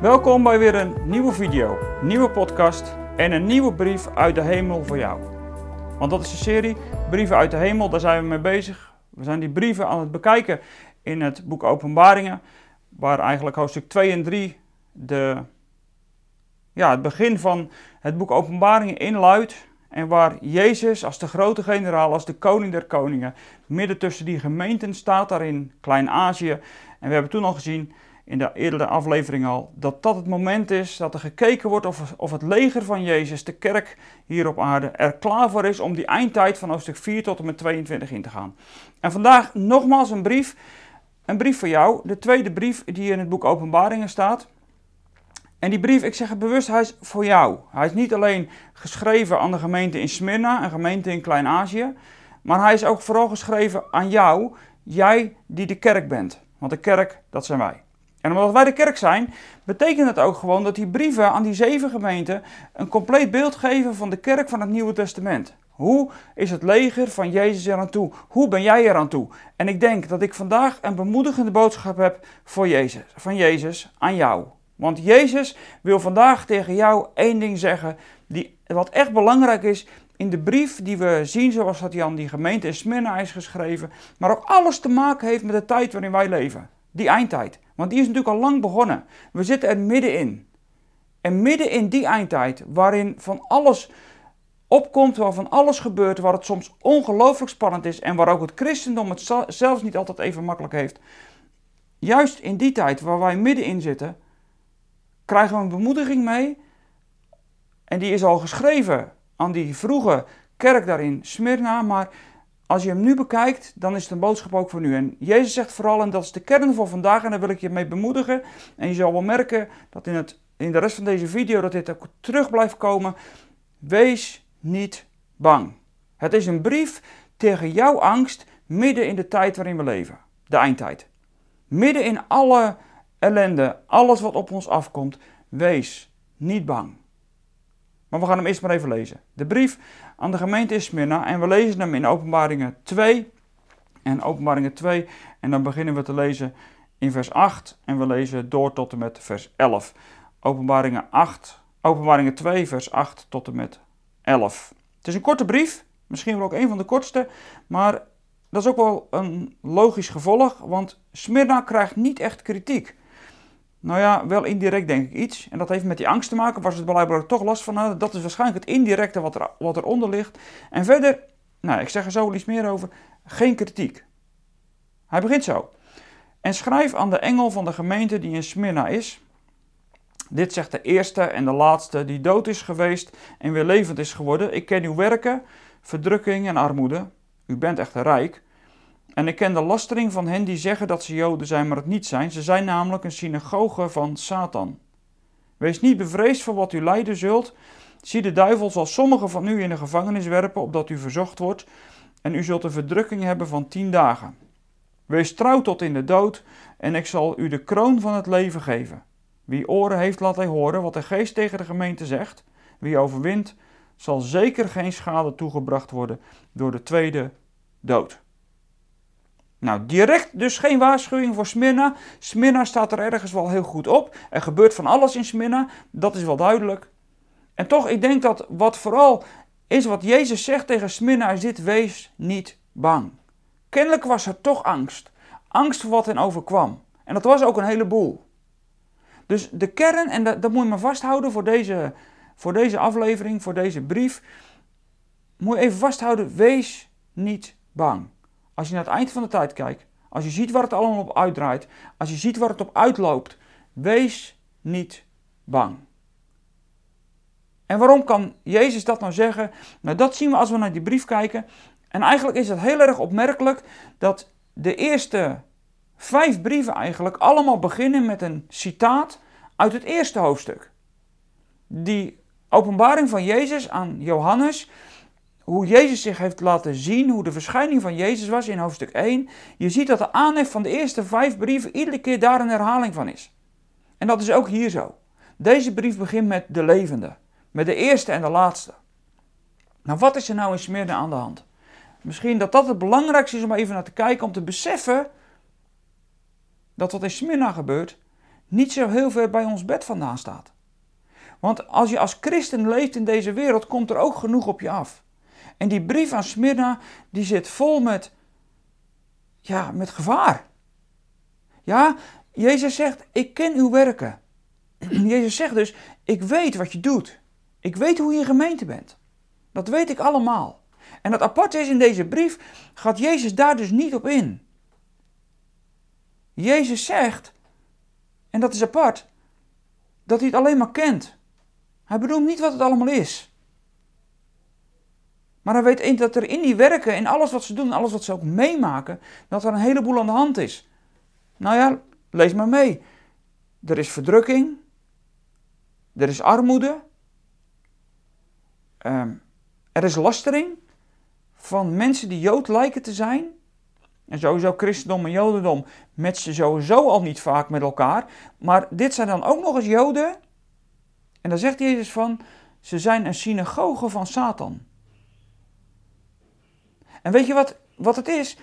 Welkom bij weer een nieuwe video, nieuwe podcast en een nieuwe brief uit de hemel voor jou. Want dat is de serie Brieven uit de hemel, daar zijn we mee bezig. We zijn die brieven aan het bekijken in het boek Openbaringen, waar eigenlijk hoofdstuk 2 en 3 de, ja, het begin van het boek Openbaringen inluidt. En waar Jezus als de grote generaal, als de koning der koningen, midden tussen die gemeenten staat daar in Klein-Azië. En we hebben toen al gezien in de eerdere aflevering al, dat dat het moment is dat er gekeken wordt of, of het leger van Jezus, de kerk hier op aarde, er klaar voor is om die eindtijd van hoofdstuk 4 tot en met 22 in te gaan. En vandaag nogmaals een brief, een brief voor jou, de tweede brief die in het boek Openbaringen staat. En die brief, ik zeg het bewust, hij is voor jou. Hij is niet alleen geschreven aan de gemeente in Smyrna, een gemeente in Klein-Azië, maar hij is ook vooral geschreven aan jou, jij die de kerk bent. Want de kerk, dat zijn wij. En omdat wij de kerk zijn, betekent het ook gewoon dat die brieven aan die zeven gemeenten een compleet beeld geven van de kerk van het Nieuwe Testament. Hoe is het leger van Jezus eraan toe? Hoe ben jij eraan toe? En ik denk dat ik vandaag een bemoedigende boodschap heb voor Jezus, van Jezus aan jou. Want Jezus wil vandaag tegen jou één ding zeggen, die, wat echt belangrijk is in de brief die we zien, zoals dat hij aan die gemeente in Smyrna is geschreven, maar ook alles te maken heeft met de tijd waarin wij leven. Die eindtijd. Want die is natuurlijk al lang begonnen. We zitten er middenin. En midden in die eindtijd, waarin van alles opkomt, waarvan alles gebeurt, waar het soms ongelooflijk spannend is en waar ook het christendom het zelfs niet altijd even makkelijk heeft. Juist in die tijd waar wij middenin zitten, krijgen we een bemoediging mee. En die is al geschreven aan die vroege kerk daarin, Smyrna, maar als je hem nu bekijkt, dan is het een boodschap ook voor nu. En Jezus zegt vooral, en dat is de kern voor vandaag, en daar wil ik je mee bemoedigen. En je zal wel merken dat in, het, in de rest van deze video dat dit ook terug blijft komen. Wees niet bang. Het is een brief tegen jouw angst midden in de tijd waarin we leven. De eindtijd. Midden in alle ellende, alles wat op ons afkomt. Wees niet bang. Maar we gaan hem eerst maar even lezen. De brief aan de gemeente is Smyrna en we lezen hem in Openbaringen 2 en Openbaringen 2 en dan beginnen we te lezen in vers 8 en we lezen door tot en met vers 11. Openbaringen 8, Openbaringen 2 vers 8 tot en met 11. Het is een korte brief, misschien wel ook een van de kortste, maar dat is ook wel een logisch gevolg, want Smyrna krijgt niet echt kritiek. Nou ja, wel indirect denk ik iets. En dat heeft met die angst te maken, ze het blijkbaar toch last van hadden. Dat is waarschijnlijk het indirecte wat, er, wat eronder ligt. En verder, nou, ik zeg er zo iets meer over, geen kritiek. Hij begint zo. En schrijf aan de engel van de gemeente die in Smyrna is. Dit zegt de eerste en de laatste die dood is geweest en weer levend is geworden. Ik ken uw werken, verdrukking en armoede. U bent echter rijk. En ik ken de lastering van hen die zeggen dat ze Joden zijn, maar het niet zijn. Ze zijn namelijk een synagoge van Satan. Wees niet bevreesd voor wat u lijden zult. Zie, de duivel zal sommigen van u in de gevangenis werpen, opdat u verzocht wordt. En u zult een verdrukking hebben van tien dagen. Wees trouw tot in de dood, en ik zal u de kroon van het leven geven. Wie oren heeft, laat hij horen wat de geest tegen de gemeente zegt. Wie overwint, zal zeker geen schade toegebracht worden door de tweede dood. Nou, direct dus geen waarschuwing voor Smyrna. Smyrna staat er ergens wel heel goed op. Er gebeurt van alles in Smyrna, dat is wel duidelijk. En toch, ik denk dat wat vooral is wat Jezus zegt tegen Smyrna is dit, wees niet bang. Kennelijk was er toch angst. Angst voor wat hen overkwam. En dat was ook een heleboel. Dus de kern, en dat, dat moet je maar vasthouden voor deze, voor deze aflevering, voor deze brief. Moet je even vasthouden, wees niet bang. Als je naar het eind van de tijd kijkt, als je ziet waar het allemaal op uitdraait, als je ziet waar het op uitloopt, wees niet bang. En waarom kan Jezus dat nou zeggen? Nou, dat zien we als we naar die brief kijken. En eigenlijk is het heel erg opmerkelijk dat de eerste vijf brieven eigenlijk allemaal beginnen met een citaat uit het eerste hoofdstuk. Die openbaring van Jezus aan Johannes, hoe Jezus zich heeft laten zien, hoe de verschijning van Jezus was in hoofdstuk 1. Je ziet dat de aanhef van de eerste vijf brieven iedere keer daar een herhaling van is. En dat is ook hier zo. Deze brief begint met de levende, met de eerste en de laatste. Nou, wat is er nou in Smyrna aan de hand? Misschien dat dat het belangrijkste is om even naar te kijken, om te beseffen dat wat in Smyrna gebeurt, niet zo heel ver bij ons bed vandaan staat. Want als je als christen leeft in deze wereld, komt er ook genoeg op je af. En die brief aan Smyrna, die zit vol met, ja, met gevaar. Ja, Jezus zegt, ik ken uw werken. Jezus zegt dus, ik weet wat je doet. Ik weet hoe je gemeente bent. Dat weet ik allemaal. En het aparte is in deze brief, gaat Jezus daar dus niet op in. Jezus zegt, en dat is apart, dat hij het alleen maar kent. Hij bedoelt niet wat het allemaal is. Maar hij weet dat er in die werken, in alles wat ze doen, alles wat ze ook meemaken, dat er een heleboel aan de hand is. Nou ja, lees maar mee. Er is verdrukking, er is armoede, ehm, er is lastering van mensen die Jood lijken te zijn. En sowieso christendom en jodendom matchen sowieso al niet vaak met elkaar. Maar dit zijn dan ook nog eens joden. En daar zegt Jezus van, ze zijn een synagoge van Satan. En weet je wat, wat het is?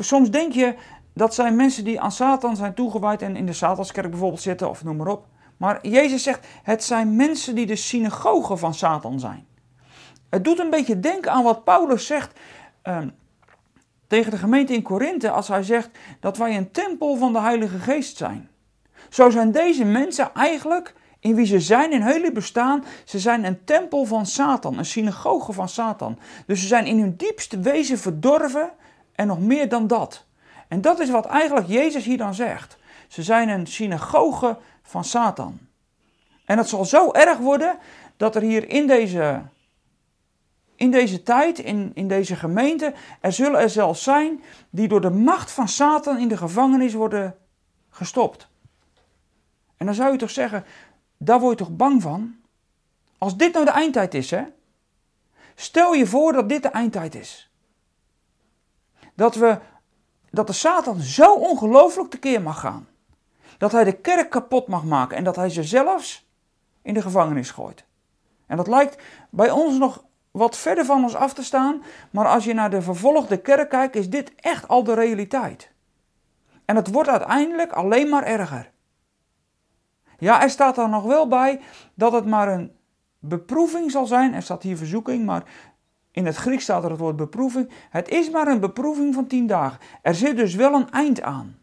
Soms denk je dat zijn mensen die aan Satan zijn toegewijd en in de Satanskerk bijvoorbeeld zitten of noem maar op. Maar Jezus zegt, het zijn mensen die de synagoge van Satan zijn. Het doet een beetje denken aan wat Paulus zegt ehm, tegen de gemeente in Korinthe als hij zegt dat wij een tempel van de Heilige Geest zijn. Zo zijn deze mensen eigenlijk, in wie ze zijn in hele bestaan, ze zijn een tempel van Satan, een synagoge van Satan. Dus ze zijn in hun diepste wezen verdorven en nog meer dan dat. En dat is wat eigenlijk Jezus hier dan zegt. Ze zijn een synagoge van Satan. En het zal zo erg worden dat er hier in deze in deze tijd, in, in deze gemeente, er zullen er zelfs zijn die door de macht van Satan in de gevangenis worden gestopt. En dan zou je toch zeggen, daar word je toch bang van? Als dit nou de eindtijd is, hè? Stel je voor dat dit de eindtijd is. Dat, we, dat de Satan zo ongelooflijk tekeer mag gaan. Dat hij de kerk kapot mag maken en dat hij ze zelfs in de gevangenis gooit. En dat lijkt bij ons nog wat verder van ons af te staan, maar als je naar de vervolgde kerk kijkt, is dit echt al de realiteit. En het wordt uiteindelijk alleen maar erger. Ja, er staat er nog wel bij dat het maar een beproeving zal zijn. Er staat hier verzoeking, maar in het Grieks staat er het woord beproeving. Het is maar een beproeving van tien dagen. Er zit dus wel een eind aan.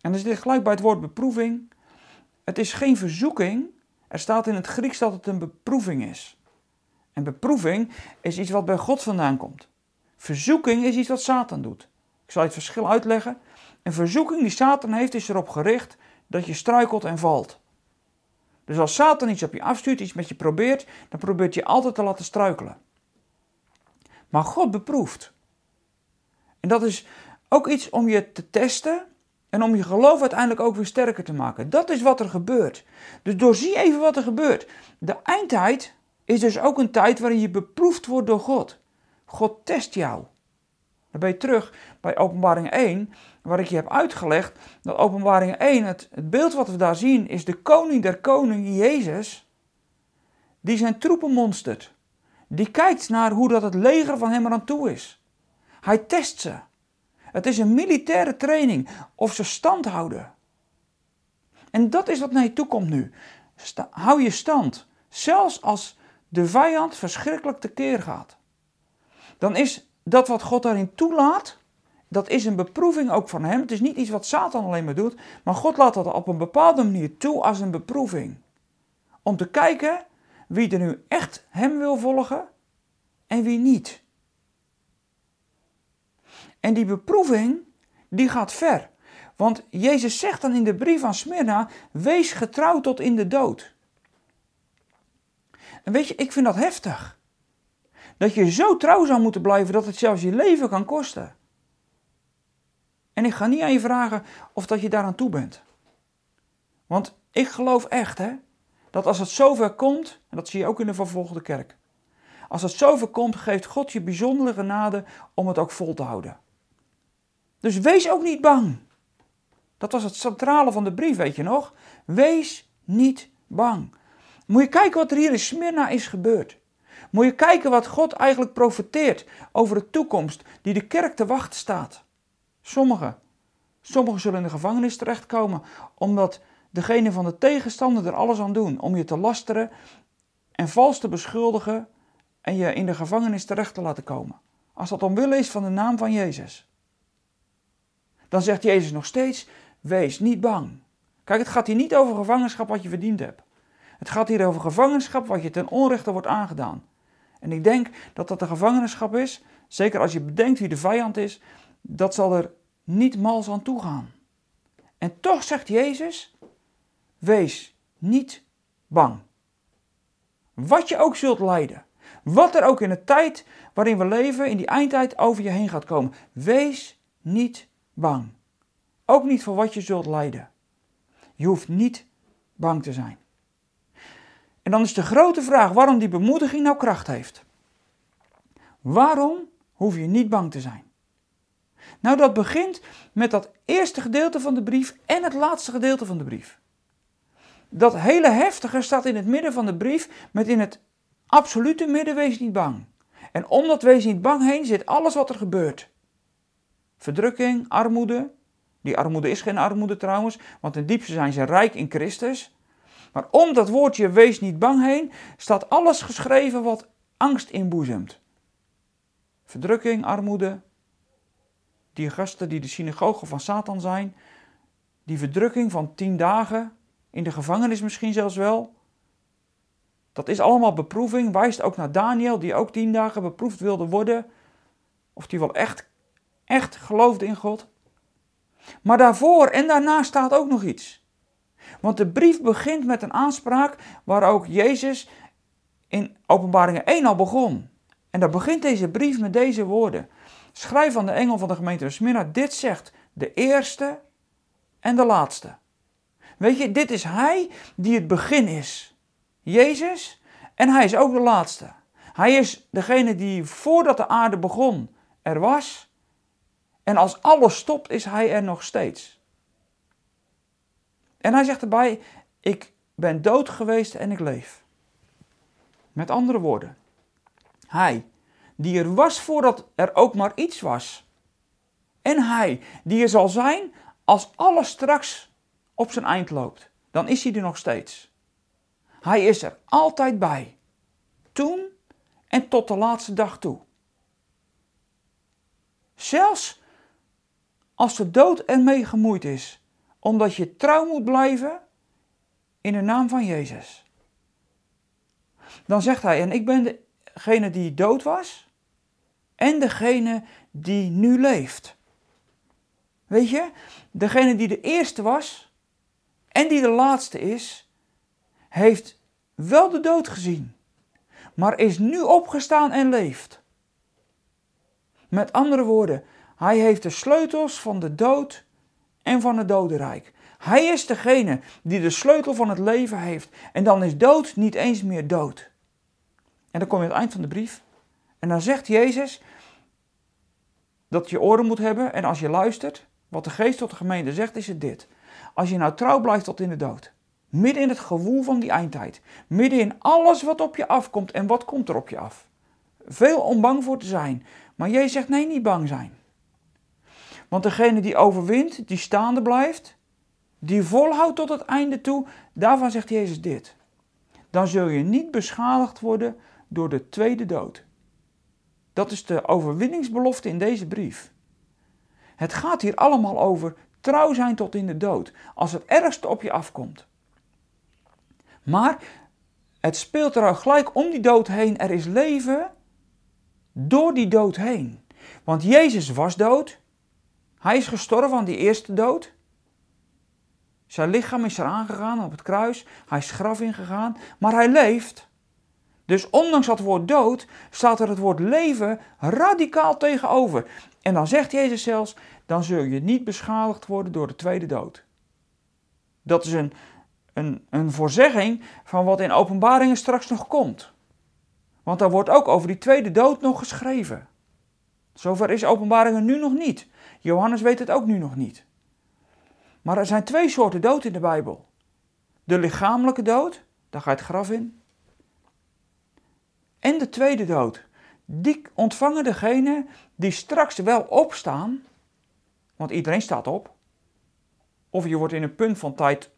En dan zit gelijk bij het woord beproeving. Het is geen verzoeking. Er staat in het Grieks dat het een beproeving is. En beproeving is iets wat bij God vandaan komt. Verzoeking is iets wat Satan doet. Ik zal het verschil uitleggen. Een verzoeking die Satan heeft is erop gericht dat je struikelt en valt. Dus als Satan iets op je afstuurt, iets met je probeert, dan probeert je altijd te laten struikelen. Maar God beproeft. En dat is ook iets om je te testen en om je geloof uiteindelijk ook weer sterker te maken. Dat is wat er gebeurt. Dus doorzie even wat er gebeurt. De eindtijd is dus ook een tijd waarin je beproefd wordt door God. God test jou. Dan ben je terug bij Openbaring 1, waar ik je heb uitgelegd dat Openbaring 1, het, het beeld wat we daar zien, is de koning der koningen, Jezus, die zijn troepen monstert. Die kijkt naar hoe dat het leger van hem eraan toe is. Hij test ze. Het is een militaire training of ze stand houden. En dat is wat naar je toe komt nu. hou je stand. Zelfs als de vijand verschrikkelijk tekeer gaat. Dan is dat wat God daarin toelaat, dat is een beproeving ook van hem. Het is niet iets wat Satan alleen maar doet, maar God laat dat op een bepaalde manier toe als een beproeving. Om te kijken wie er nu echt hem wil volgen en wie niet. En die beproeving, die gaat ver. Want Jezus zegt dan in de brief aan Smyrna: wees getrouw tot in de dood. En weet je, ik vind dat heftig. Dat je zo trouw zou moeten blijven dat het zelfs je leven kan kosten. En ik ga niet aan je vragen of dat je daaraan toe bent. Want ik geloof echt, hè, dat als het zover komt, en dat zie je ook in de vervolgde kerk. Als het zover komt, geeft God je bijzondere genade om het ook vol te houden. Dus wees ook niet bang. Dat was het centrale van de brief, weet je nog? Wees niet bang. Moet je kijken wat er hier in Smyrna is gebeurd. Moet je kijken wat God eigenlijk profeteert over de toekomst die de kerk te wachten staat. Sommigen Sommigen zullen in de gevangenis terechtkomen omdat degene van de tegenstander er alles aan doen om je te lasteren en vals te beschuldigen en je in de gevangenis terecht te laten komen. Als dat omwille is van de naam van Jezus. Dan zegt Jezus nog steeds: wees niet bang. Kijk, het gaat hier niet over gevangenschap wat je verdiend hebt. Het gaat hier over gevangenschap wat je ten onrechte wordt aangedaan. En ik denk dat dat de gevangenschap is, zeker als je bedenkt wie de vijand is, dat zal er niet mals aan toegaan. En toch zegt Jezus: wees niet bang. Wat je ook zult lijden, wat er ook in de tijd waarin we leven, in die eindtijd over je heen gaat komen, wees niet bang. Ook niet voor wat je zult lijden. Je hoeft niet bang te zijn. En dan is de grote vraag waarom die bemoediging nou kracht heeft. Waarom hoef je niet bang te zijn? Nou, dat begint met dat eerste gedeelte van de brief en het laatste gedeelte van de brief. Dat hele heftige staat in het midden van de brief met in het absolute midden wees niet bang. En om dat wees niet bang heen zit alles wat er gebeurt. Verdrukking, armoede. Die armoede is geen armoede trouwens, want in diepste zijn ze rijk in Christus. Maar om dat woordje wees niet bang heen staat alles geschreven wat angst inboezemt. Verdrukking, armoede, die gasten die de synagoge van Satan zijn, die verdrukking van tien dagen, in de gevangenis misschien zelfs wel. Dat is allemaal beproeving, wijst ook naar Daniel, die ook tien dagen beproefd wilde worden. Of die wel echt, echt geloofde in God. Maar daarvoor en daarna staat ook nog iets. Want de brief begint met een aanspraak waar ook Jezus in Openbaringen 1 al begon. En dan begint deze brief met deze woorden. Schrijf aan de engel van de gemeente Smyrna, dit zegt de eerste en de laatste. Weet je, dit is hij die het begin is. Jezus, en hij is ook de laatste. Hij is degene die voordat de aarde begon er was. En als alles stopt, is hij er nog steeds. En hij zegt erbij: Ik ben dood geweest en ik leef. Met andere woorden, hij die er was voordat er ook maar iets was. En hij die er zal zijn als alles straks op zijn eind loopt. Dan is hij er nog steeds. Hij is er altijd bij. Toen en tot de laatste dag toe. Zelfs als de dood ermee gemoeid is, omdat je trouw moet blijven in de naam van Jezus. Dan zegt hij, en ik ben degene die dood was en degene die nu leeft. Weet je, degene die de eerste was en die de laatste is, heeft wel de dood gezien, maar is nu opgestaan en leeft. Met andere woorden, hij heeft de sleutels van de dood en van het dodenrijk. Hij is degene die de sleutel van het leven heeft. En dan is dood niet eens meer dood. En dan kom je aan het eind van de brief. En dan zegt Jezus dat je oren moet hebben. En als je luistert, wat de geest tot de gemeente zegt, is het dit. Als je nou trouw blijft tot in de dood. Midden in het gewoel van die eindtijd. Midden in alles wat op je afkomt. En wat komt er op je af? Veel om bang voor te zijn. Maar Jezus zegt nee, niet bang zijn. Want degene die overwint, die staande blijft, die volhoudt tot het einde toe, daarvan zegt Jezus dit. Dan zul je niet beschadigd worden door de tweede dood. Dat is de overwinningsbelofte in deze brief. Het gaat hier allemaal over trouw zijn tot in de dood, als het ergste op je afkomt. Maar het speelt er al gelijk om die dood heen. Er is leven door die dood heen. Want Jezus was dood. Hij is gestorven aan die eerste dood. Zijn lichaam is er aangegaan op het kruis. Hij is graf ingegaan. Maar hij leeft. Dus ondanks dat woord dood staat er het woord leven radicaal tegenover. En dan zegt Jezus zelfs: dan zul je niet beschadigd worden door de tweede dood. Dat is een, een, een voorzegging van wat in openbaringen straks nog komt. Want daar wordt ook over die tweede dood nog geschreven. Zover is openbaringen nu nog niet. Johannes weet het ook nu nog niet. Maar er zijn twee soorten dood in de Bijbel. De lichamelijke dood, daar ga je het graf in. En de tweede dood, die ontvangen degene die straks wel opstaan, want iedereen staat op. of je wordt in een punt van tijd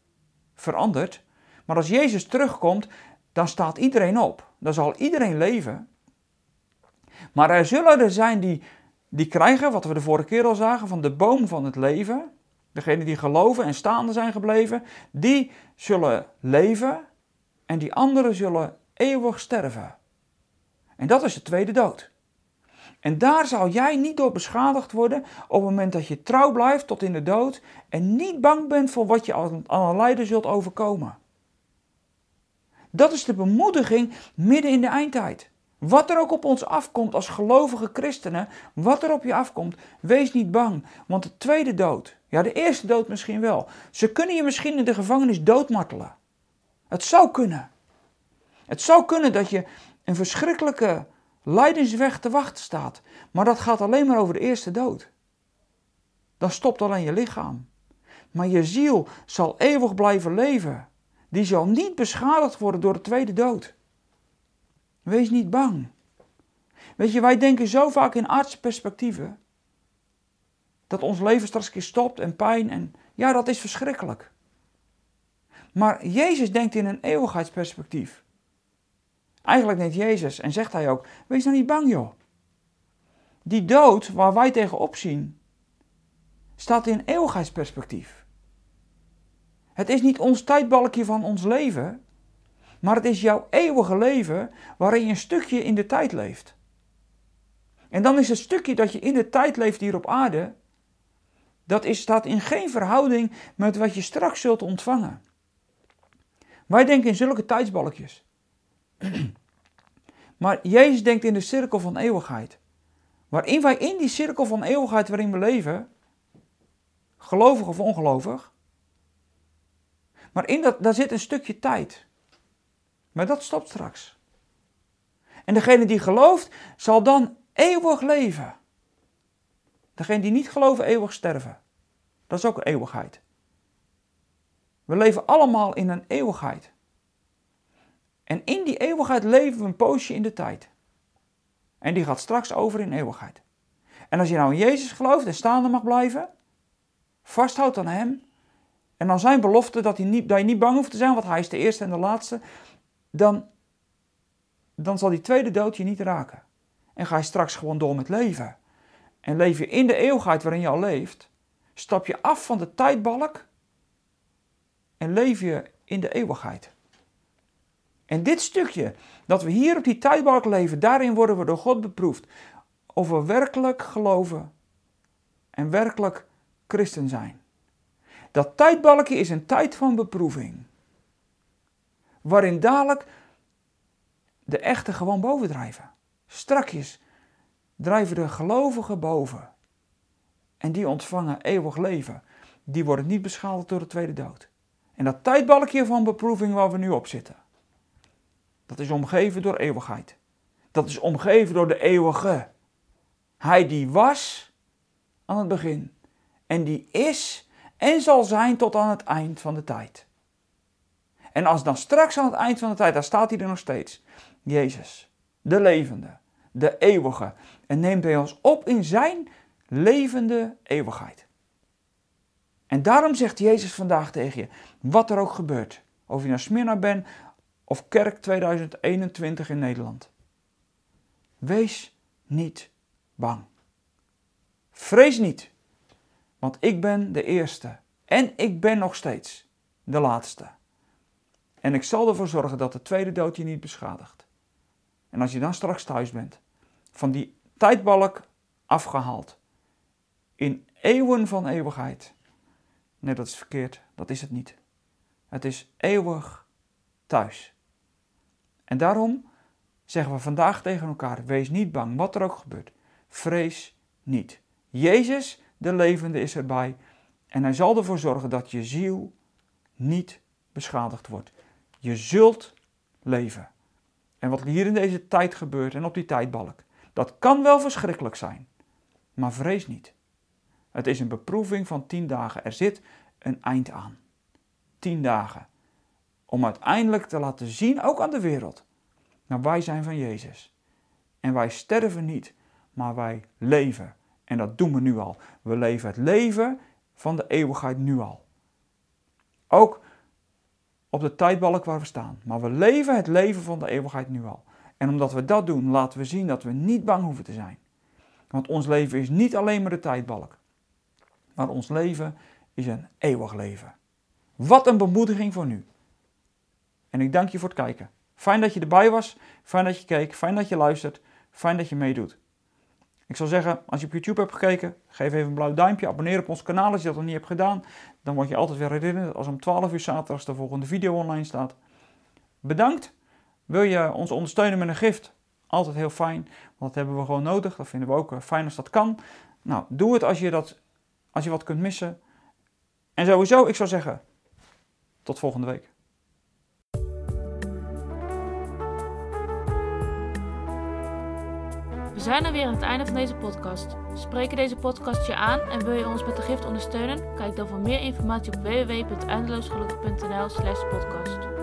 veranderd. Maar als Jezus terugkomt, dan staat iedereen op. Dan zal iedereen leven. Maar er zullen er zijn die, die krijgen, wat we de vorige keer al zagen, van de boom van het leven. Degenen die geloven en staande zijn gebleven, die zullen leven en die anderen zullen eeuwig sterven. En dat is de tweede dood. En daar zal jij niet door beschadigd worden op het moment dat je trouw blijft tot in de dood en niet bang bent voor wat je aan een lijden zult overkomen. Dat is de bemoediging midden in de eindtijd. Wat er ook op ons afkomt als gelovige christenen, wat er op je afkomt, wees niet bang. Want de tweede dood, ja de eerste dood misschien wel, ze kunnen je misschien in de gevangenis doodmartelen. Het zou kunnen. Het zou kunnen dat je een verschrikkelijke lijdensweg te wachten staat, maar dat gaat alleen maar over de eerste dood. Dan stopt alleen je lichaam. Maar je ziel zal eeuwig blijven leven. Die zal niet beschadigd worden door de tweede dood. Wees niet bang. Weet je, wij denken zo vaak in aardse perspectieven. Dat ons leven straks een keer stopt en pijn en ja, dat is verschrikkelijk. Maar Jezus denkt in een eeuwigheidsperspectief. Eigenlijk denkt Jezus en zegt hij ook: Wees nou niet bang, joh. Die dood waar wij tegenop zien, staat in eeuwigheidsperspectief. Het is niet ons tijdbalkje van ons leven, maar het is jouw eeuwige leven waarin je een stukje in de tijd leeft. En dan is het stukje dat je in de tijd leeft hier op aarde, dat is, staat in geen verhouding met wat je straks zult ontvangen. Wij denken in zulke tijdsbalkjes. Maar Jezus denkt in de cirkel van eeuwigheid. Waarin wij in die cirkel van eeuwigheid waarin we leven, gelovig of ongelovig, maar in dat, daar zit een stukje tijd. Maar dat stopt straks. En degene die gelooft, zal dan eeuwig leven. Degene die niet geloven, eeuwig sterven. Dat is ook eeuwigheid. We leven allemaal in een eeuwigheid. En in die eeuwigheid leven we een poosje in de tijd. En die gaat straks over in eeuwigheid. En als je nou in Jezus gelooft en staande mag blijven, vasthoudt aan Hem, en dan zijn belofte dat, hij niet, dat je niet bang hoeft te zijn, want Hij is de eerste en de laatste, dan, dan zal die tweede dood je niet raken. En ga je straks gewoon door met leven. En leef je in de eeuwigheid waarin je al leeft, stap je af van de tijdbalk en leef je in de eeuwigheid. En dit stukje, dat we hier op die tijdbalk leven, daarin worden we door God beproefd. Of we werkelijk geloven en werkelijk christen zijn. Dat tijdbalkje is een tijd van beproeving. Waarin dadelijk de echte gewoon bovendrijven. Strakjes drijven de gelovigen boven. En die ontvangen eeuwig leven. Die worden niet beschadigd door de tweede dood. En dat tijdbalkje van beproeving waar we nu op zitten. Dat is omgeven door eeuwigheid. Dat is omgeven door de eeuwige. Hij die was aan het begin. En die is en zal zijn tot aan het eind van de tijd. En als dan straks aan het eind van de tijd, daar staat hij er nog steeds. Jezus, de levende, de eeuwige. En neemt hij ons op in zijn levende eeuwigheid. En daarom zegt Jezus vandaag tegen je, wat er ook gebeurt. Of je naar Smyrna bent of Kerk 2021 in Nederland. Wees niet bang. Vrees niet, want ik ben de eerste en ik ben nog steeds de laatste. En ik zal ervoor zorgen dat de tweede dood je niet beschadigt. En als je dan straks thuis bent, van die tijdbalk afgehaald, in eeuwen van eeuwigheid. Nee, dat is verkeerd, dat is het niet. Het is eeuwig thuis. En daarom zeggen we vandaag tegen elkaar: wees niet bang, wat er ook gebeurt. Vrees niet. Jezus, de levende, is erbij en hij zal ervoor zorgen dat je ziel niet beschadigd wordt. Je zult leven. En wat hier in deze tijd gebeurt en op die tijdbalk, dat kan wel verschrikkelijk zijn, maar vrees niet. Het is een beproeving van tien dagen. Er zit een eind aan. Tien dagen om uiteindelijk te laten zien, ook aan de wereld, nou wij zijn van Jezus. En wij sterven niet, maar wij leven. En dat doen we nu al. We leven het leven van de eeuwigheid nu al. Ook op de tijdbalk waar we staan. Maar we leven het leven van de eeuwigheid nu al. En omdat we dat doen, laten we zien dat we niet bang hoeven te zijn. Want ons leven is niet alleen maar de tijdbalk. Maar ons leven is een eeuwig leven. Wat een bemoediging voor nu. En ik dank je voor het kijken. Fijn dat je erbij was, fijn dat je keek, fijn dat je luistert, fijn dat je meedoet. Ik zal zeggen, als je op YouTube hebt gekeken, geef even een blauw duimpje, abonneer op ons kanaal als je dat nog niet hebt gedaan. Dan word je altijd weer herinnerd als om 12 uur zaterdags de volgende video online staat. Bedankt. Wil je ons ondersteunen met een gift? Altijd heel fijn, want dat hebben we gewoon nodig. Dat vinden we ook eh, fijn als dat kan. Nou, doe het als je, dat, als je wat kunt missen. En sowieso, ik zou zeggen, tot volgende week. Zijn er weer aan het einde van deze podcast. Spreken deze podcast je aan en wil je ons met de gift ondersteunen? Kijk dan voor meer informatie op www.eindeloosgelukkig.nl slash podcast.